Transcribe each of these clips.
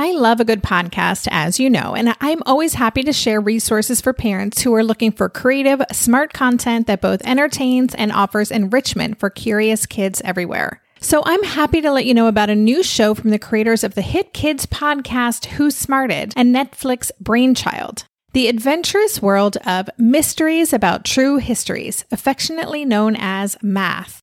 I love a good podcast, as you know, and I'm always happy to share resources for parents who are looking for creative, smart content that both entertains and offers enrichment for curious kids everywhere. So I'm happy to let you know about a new show from the creators of the hit kids podcast Who Smarted and Netflix Brainchild. The adventurous world of mysteries about true histories, affectionately known as math.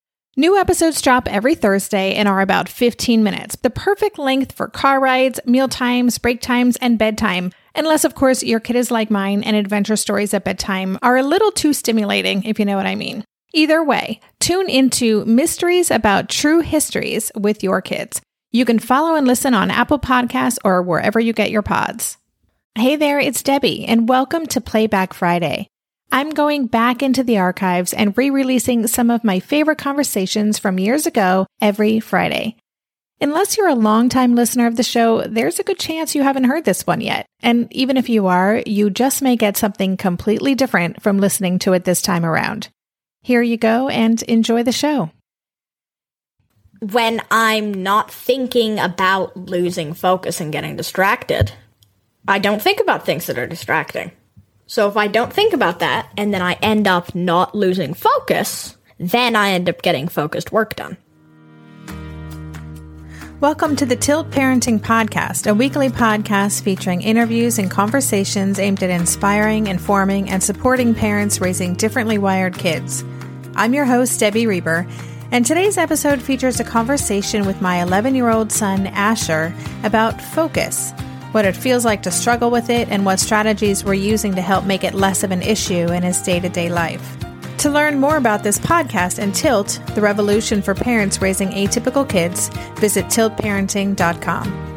New episodes drop every Thursday and are about 15 minutes, the perfect length for car rides, meal times, break times, and bedtime. Unless, of course, your kid is like mine and adventure stories at bedtime are a little too stimulating, if you know what I mean. Either way, tune into Mysteries About True Histories with your kids. You can follow and listen on Apple Podcasts or wherever you get your pods. Hey there, it's Debbie, and welcome to Playback Friday. I'm going back into the archives and re releasing some of my favorite conversations from years ago every Friday. Unless you're a longtime listener of the show, there's a good chance you haven't heard this one yet. And even if you are, you just may get something completely different from listening to it this time around. Here you go and enjoy the show. When I'm not thinking about losing focus and getting distracted, I don't think about things that are distracting. So if I don't think about that and then I end up not losing focus, then I end up getting focused work done. Welcome to the Tilt Parenting Podcast, a weekly podcast featuring interviews and conversations aimed at inspiring, informing, and supporting parents raising differently wired kids. I'm your host, Debbie Reber, and today's episode features a conversation with my 11 year old son, Asher, about focus what it feels like to struggle with it, and what strategies we're using to help make it less of an issue in his day to day life. To learn more about this podcast and Tilt, the revolution for parents raising atypical kids, visit tiltparenting.com.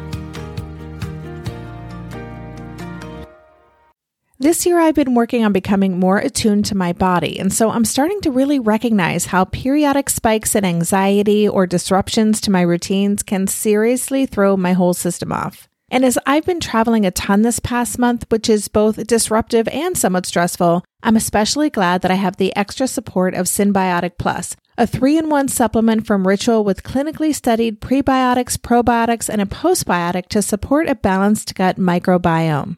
This year, I've been working on becoming more attuned to my body, and so I'm starting to really recognize how periodic spikes in anxiety or disruptions to my routines can seriously throw my whole system off. And as I've been traveling a ton this past month, which is both disruptive and somewhat stressful, I'm especially glad that I have the extra support of Synbiotic Plus, a three in one supplement from Ritual with clinically studied prebiotics, probiotics, and a postbiotic to support a balanced gut microbiome.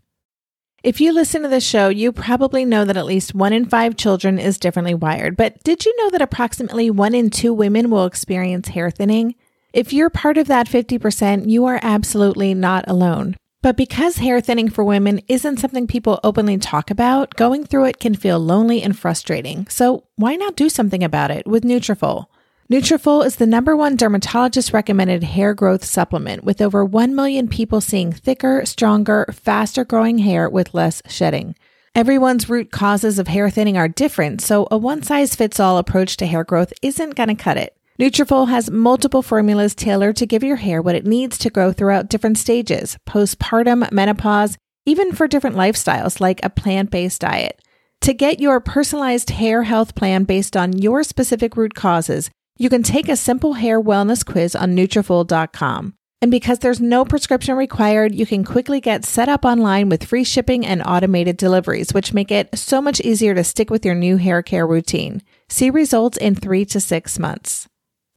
If you listen to this show, you probably know that at least one in five children is differently wired. But did you know that approximately one in two women will experience hair thinning? If you're part of that 50%, you are absolutely not alone. But because hair thinning for women isn't something people openly talk about, going through it can feel lonely and frustrating. So why not do something about it with Nutrafol? Nutrafol is the number one dermatologist recommended hair growth supplement with over 1 million people seeing thicker, stronger, faster growing hair with less shedding. Everyone's root causes of hair thinning are different, so a one size fits all approach to hair growth isn't going to cut it. Nutrafol has multiple formulas tailored to give your hair what it needs to grow throughout different stages, postpartum, menopause, even for different lifestyles like a plant-based diet. To get your personalized hair health plan based on your specific root causes, you can take a simple hair wellness quiz on Nutrafol.com. And because there's no prescription required, you can quickly get set up online with free shipping and automated deliveries, which make it so much easier to stick with your new hair care routine. See results in three to six months.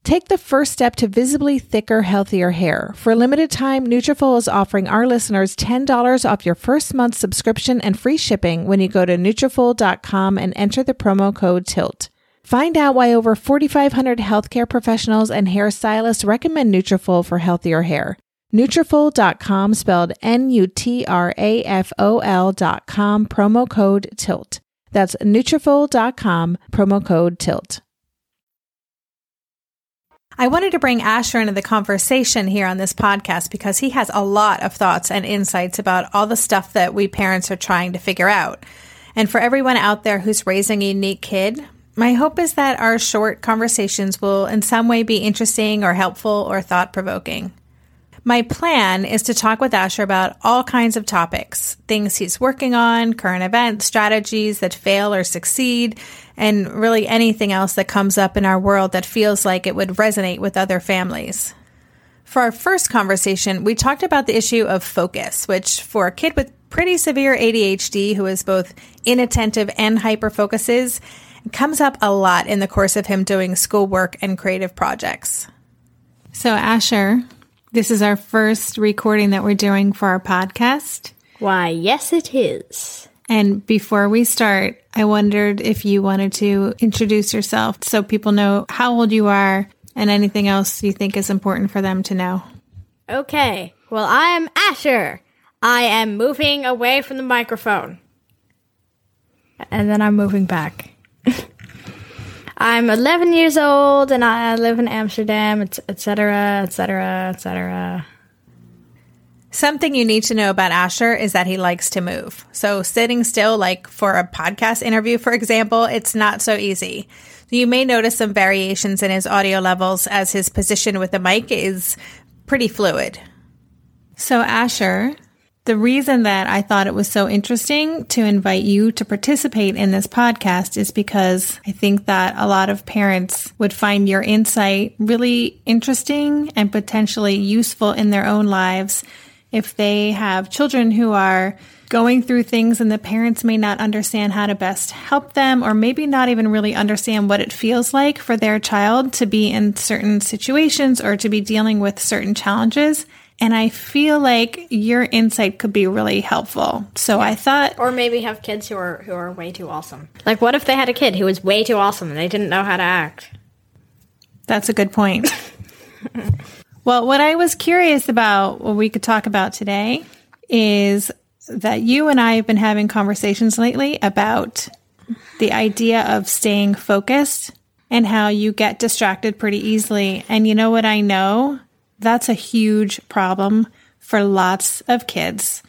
Take the first step to visibly thicker, healthier hair. For a limited time, Nutrafol is offering our listeners $10 off your first month subscription and free shipping when you go to Nutrafol.com and enter the promo code TILT. Find out why over 4,500 healthcare professionals and hairstylists recommend Nutrafol for healthier hair. Nutrafol.com spelled N-U-T-R-A-F-O-L dot com promo code TILT. That's Nutrafol.com promo code TILT. I wanted to bring Asher into the conversation here on this podcast because he has a lot of thoughts and insights about all the stuff that we parents are trying to figure out. And for everyone out there who's raising a unique kid, my hope is that our short conversations will in some way be interesting or helpful or thought provoking. My plan is to talk with Asher about all kinds of topics things he's working on, current events, strategies that fail or succeed, and really anything else that comes up in our world that feels like it would resonate with other families. For our first conversation, we talked about the issue of focus, which for a kid with pretty severe ADHD who is both inattentive and hyper focuses comes up a lot in the course of him doing schoolwork and creative projects. So, Asher, this is our first recording that we're doing for our podcast. Why, yes, it is. And before we start, I wondered if you wanted to introduce yourself so people know how old you are and anything else you think is important for them to know. Okay, well, I am Asher. I am moving away from the microphone. And then I'm moving back. I'm 11 years old and I live in Amsterdam, etc., etc., etc. Something you need to know about Asher is that he likes to move. So, sitting still, like for a podcast interview, for example, it's not so easy. You may notice some variations in his audio levels as his position with the mic is pretty fluid. So, Asher, the reason that I thought it was so interesting to invite you to participate in this podcast is because I think that a lot of parents would find your insight really interesting and potentially useful in their own lives if they have children who are going through things and the parents may not understand how to best help them or maybe not even really understand what it feels like for their child to be in certain situations or to be dealing with certain challenges and I feel like your insight could be really helpful. So. I thought Or maybe have kids who are who are way too awesome. Like what if they had a kid who was way too awesome and they didn't know how to act? That's a good point. well, what I was curious about what we could talk about today is that you and I have been having conversations lately about the idea of staying focused and how you get distracted pretty easily. And you know what I know? That's a huge problem for lots of kids.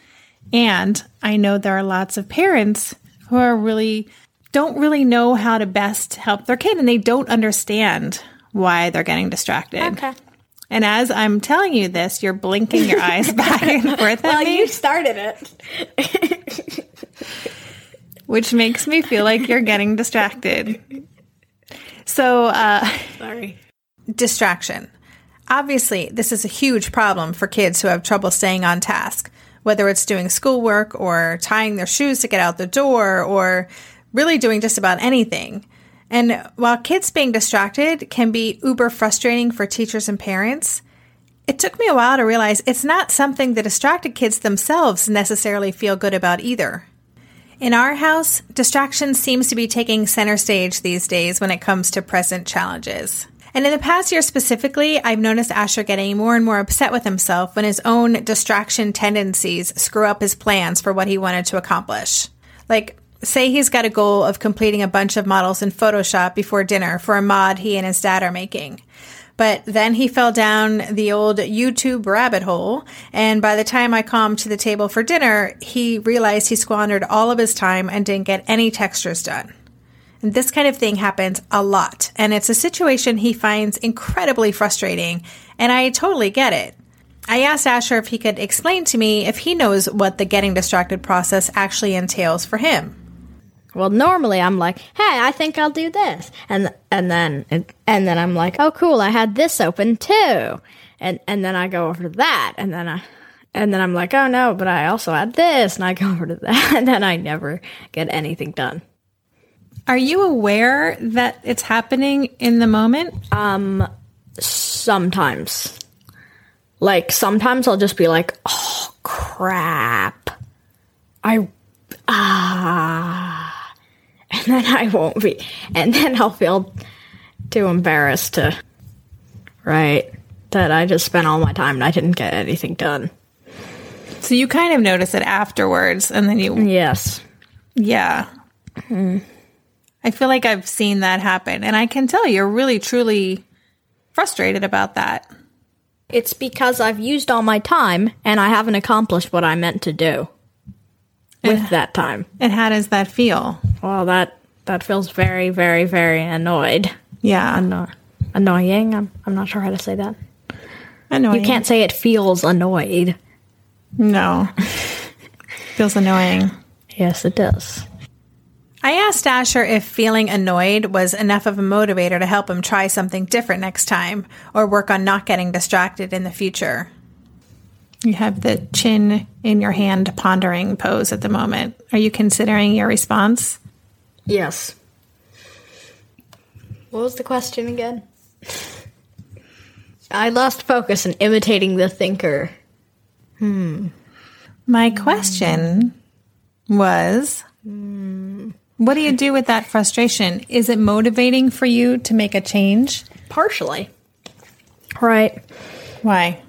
And I know there are lots of parents who are really don't really know how to best help their kid and they don't understand why they're getting distracted. Okay. And as I'm telling you this, you're blinking your eyes back and forth well, at me. you started it. which makes me feel like you're getting distracted. So, uh, sorry. Distraction. Obviously, this is a huge problem for kids who have trouble staying on task, whether it's doing schoolwork or tying their shoes to get out the door or really doing just about anything. And while kids being distracted can be uber frustrating for teachers and parents, it took me a while to realize it's not something the distracted kids themselves necessarily feel good about either. In our house, distraction seems to be taking center stage these days when it comes to present challenges. And in the past year specifically, I've noticed Asher getting more and more upset with himself when his own distraction tendencies screw up his plans for what he wanted to accomplish. Like, say he's got a goal of completing a bunch of models in Photoshop before dinner for a mod he and his dad are making. But then he fell down the old YouTube rabbit hole, and by the time I calmed to the table for dinner, he realized he squandered all of his time and didn't get any textures done. And this kind of thing happens a lot, and it's a situation he finds incredibly frustrating, and I totally get it. I asked Asher if he could explain to me if he knows what the getting distracted process actually entails for him. Well, normally I'm like, "Hey, I think I'll do this," and and then and, then I'm like, "Oh, cool, I had this open too," and and then I go over to that, and then I and then I'm like, "Oh no, but I also had this," and I go over to that, and then I never get anything done. Are you aware that it's happening in the moment? Um, sometimes, like sometimes I'll just be like, "Oh crap," I ah, and then I won't be, and then I'll feel too embarrassed to, right, that I just spent all my time and I didn't get anything done. So you kind of notice it afterwards, and then you, Yes. yeah. I feel like I've seen that happen, and I can tell you're really, truly frustrated about that. It's because I've used all my time and I haven't accomplished what I meant to do with that time. And how does that feel? Well, that that feels very, very, very annoyed. Yeah, Anno- annoying. I'm I'm not sure how to say that. annoying. You can't say it feels annoyed. No, feels annoying. Yes, it does. I asked Asher if feeling annoyed was enough of a motivator to help him try something different next time or work on not getting distracted in the future. You have the chin in your hand pondering pose at the moment. Are you considering your response? Yes. What was the question again? I lost focus in imitating the thinker. Hmm. My question was what do you do with that frustration? Is it motivating for you to make a change? Partially. Right. Why?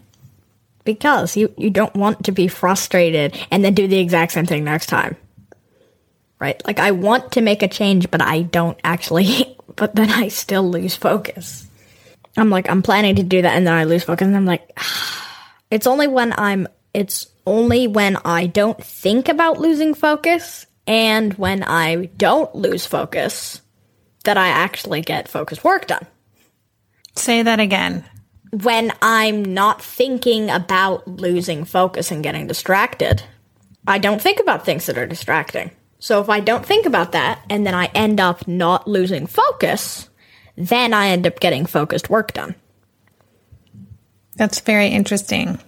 Because you, you don't want to be frustrated and then do the exact same thing next time. Right? Like, I want to make a change, but I don't actually, but then I still lose focus. I'm like, I'm planning to do that and then I lose focus and I'm like, it's only when I'm, it's only when I don't think about losing focus and when I don't lose focus that I actually get focused work done Say that again. when I'm not thinking about losing focus and getting distracted, I don't think about things that are distracting. So if I don't think about that and then I end up not losing focus, then I end up getting focused work done. That's very interesting.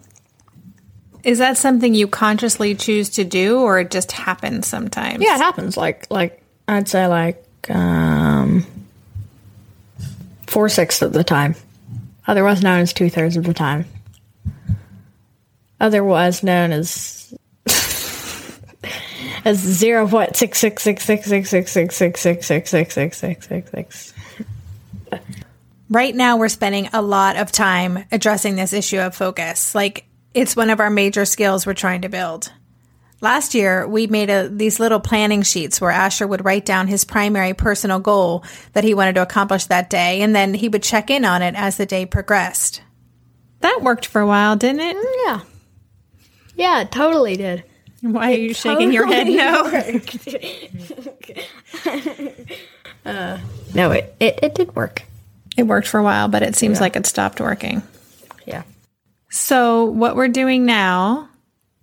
Is that something you consciously choose to do or it just happens sometimes? Yeah, it happens. Like like I'd say like um four sixths of the time. Otherwise known as two thirds of the time. Otherwise known as as zero point six six six six six six six six six six six six six six six. Right now, we're spending a lot of time addressing this issue of focus. Like, it's one of our major skills we're trying to build. Last year, we made a, these little planning sheets where Asher would write down his primary personal goal that he wanted to accomplish that day, and then he would check in on it as the day progressed. That worked for a while, didn't it? Oh, yeah. Yeah, it totally did. Why are you shaking your head? No. Uh, no, it, it, it did work. It worked for a while, but it seems like it stopped working. So, what we're doing now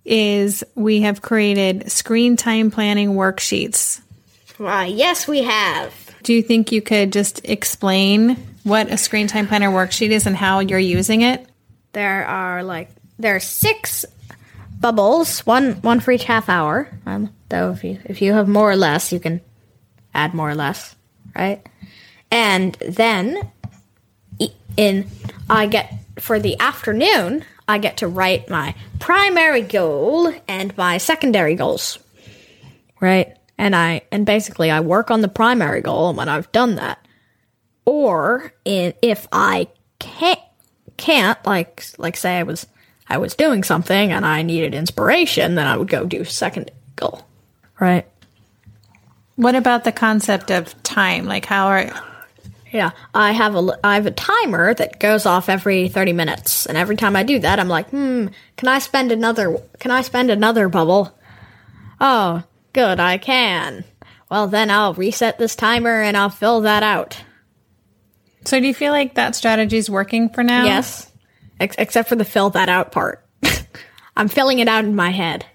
is we have created screen time planning worksheets. Why, yes, we have. Do you think you could just explain what a screen time planner worksheet is and how you're using it? There are like there are six bubbles, one one for each half hour. Um, though if you if you have more or less, you can add more or less, right? And then in I get for the afternoon, I get to write my primary goal and my secondary goals, right? And I and basically I work on the primary goal, and when I've done that, or in, if I can't can't like like say I was I was doing something and I needed inspiration, then I would go do second goal. Right. What about the concept of time? Like, how are Yeah, I have a I have a timer that goes off every 30 minutes, and every time I do that, I'm like, "Hmm, can I spend another can I spend another bubble?" Oh, good, I can. Well, then I'll reset this timer and I'll fill that out. so? Do you feel like that strategy is working for now? Yes. Ex- except for the fill that out part. I'm filling it out in my head.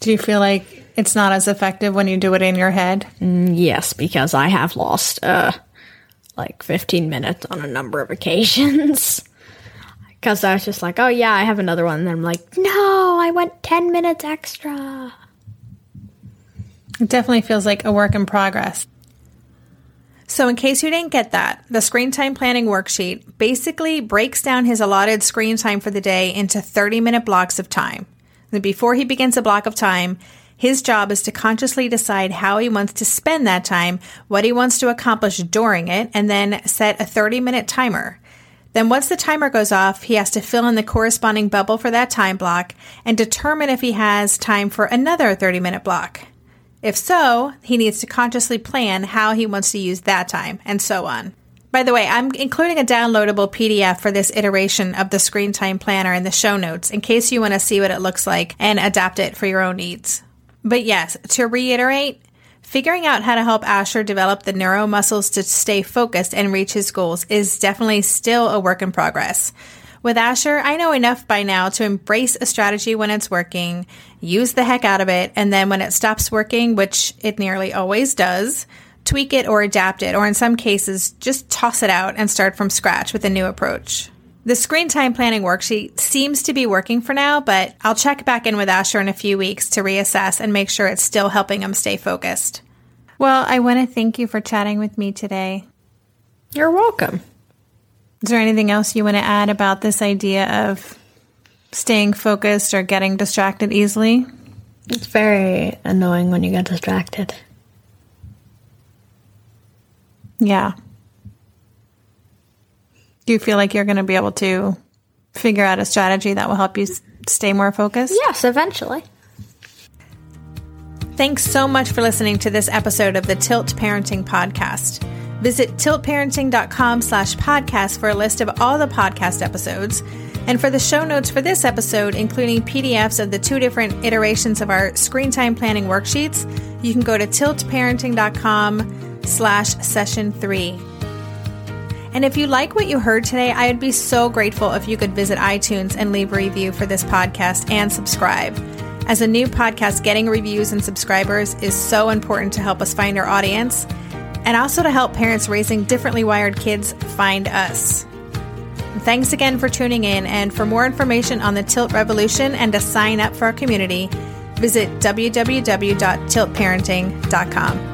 Do you feel like It's not as effective when you do it in your head. Mm, yes, because I have lost uh like 15 minutes on a number of occasions. Because I was just like, oh yeah, I have another one. And then I'm like, no, I went 10 minutes extra. It definitely feels like a work in progress. So, in case you didn't get that, the screen time planning worksheet basically breaks down his allotted screen time for the day into 30 minute blocks of time. And before he begins a block of time, his job is to consciously decide how he wants to spend that time, what he wants to accomplish during it, and then set a 30 minute timer. Then, once the timer goes off, he has to fill in the corresponding bubble for that time block and determine if he has time for another 30 minute block. If so, he needs to consciously plan how he wants to use that time, and so on. By the way, I'm including a downloadable PDF for this iteration of the Screen Time Planner in the show notes in case you want to see what it looks like and adapt it for your own needs. But yes, to reiterate, figuring out how to help Asher develop the neuro muscles to stay focused and reach his goals is definitely still a work in progress. With Asher, I know enough by now to embrace a strategy when it's working, use the heck out of it, and then when it stops working, which it nearly always does, tweak it or adapt it, or in some cases, just toss it out and start from scratch with a new approach. The screen time planning worksheet seems to be working for now, but I'll check back in with Asher in a few weeks to reassess and make sure it's still helping him stay focused. Well, I want to thank you for chatting with me today. You're welcome. Is there anything else you want to add about this idea of staying focused or getting distracted easily? It's very annoying when you get distracted. Yeah. Do you feel like you're going to be able to figure out a strategy that will help you stay more focused? Yes, eventually. Thanks so much for listening to this episode of the Tilt Parenting Podcast. Visit tiltparenting.com slash podcast for a list of all the podcast episodes. And for the show notes for this episode, including PDFs of the two different iterations of our screen time planning worksheets, you can go to tiltparenting.com slash session three. And if you like what you heard today, I would be so grateful if you could visit iTunes and leave a review for this podcast and subscribe. As a new podcast, getting reviews and subscribers is so important to help us find our audience and also to help parents raising differently wired kids find us. Thanks again for tuning in. And for more information on the Tilt Revolution and to sign up for our community, visit www.tiltparenting.com.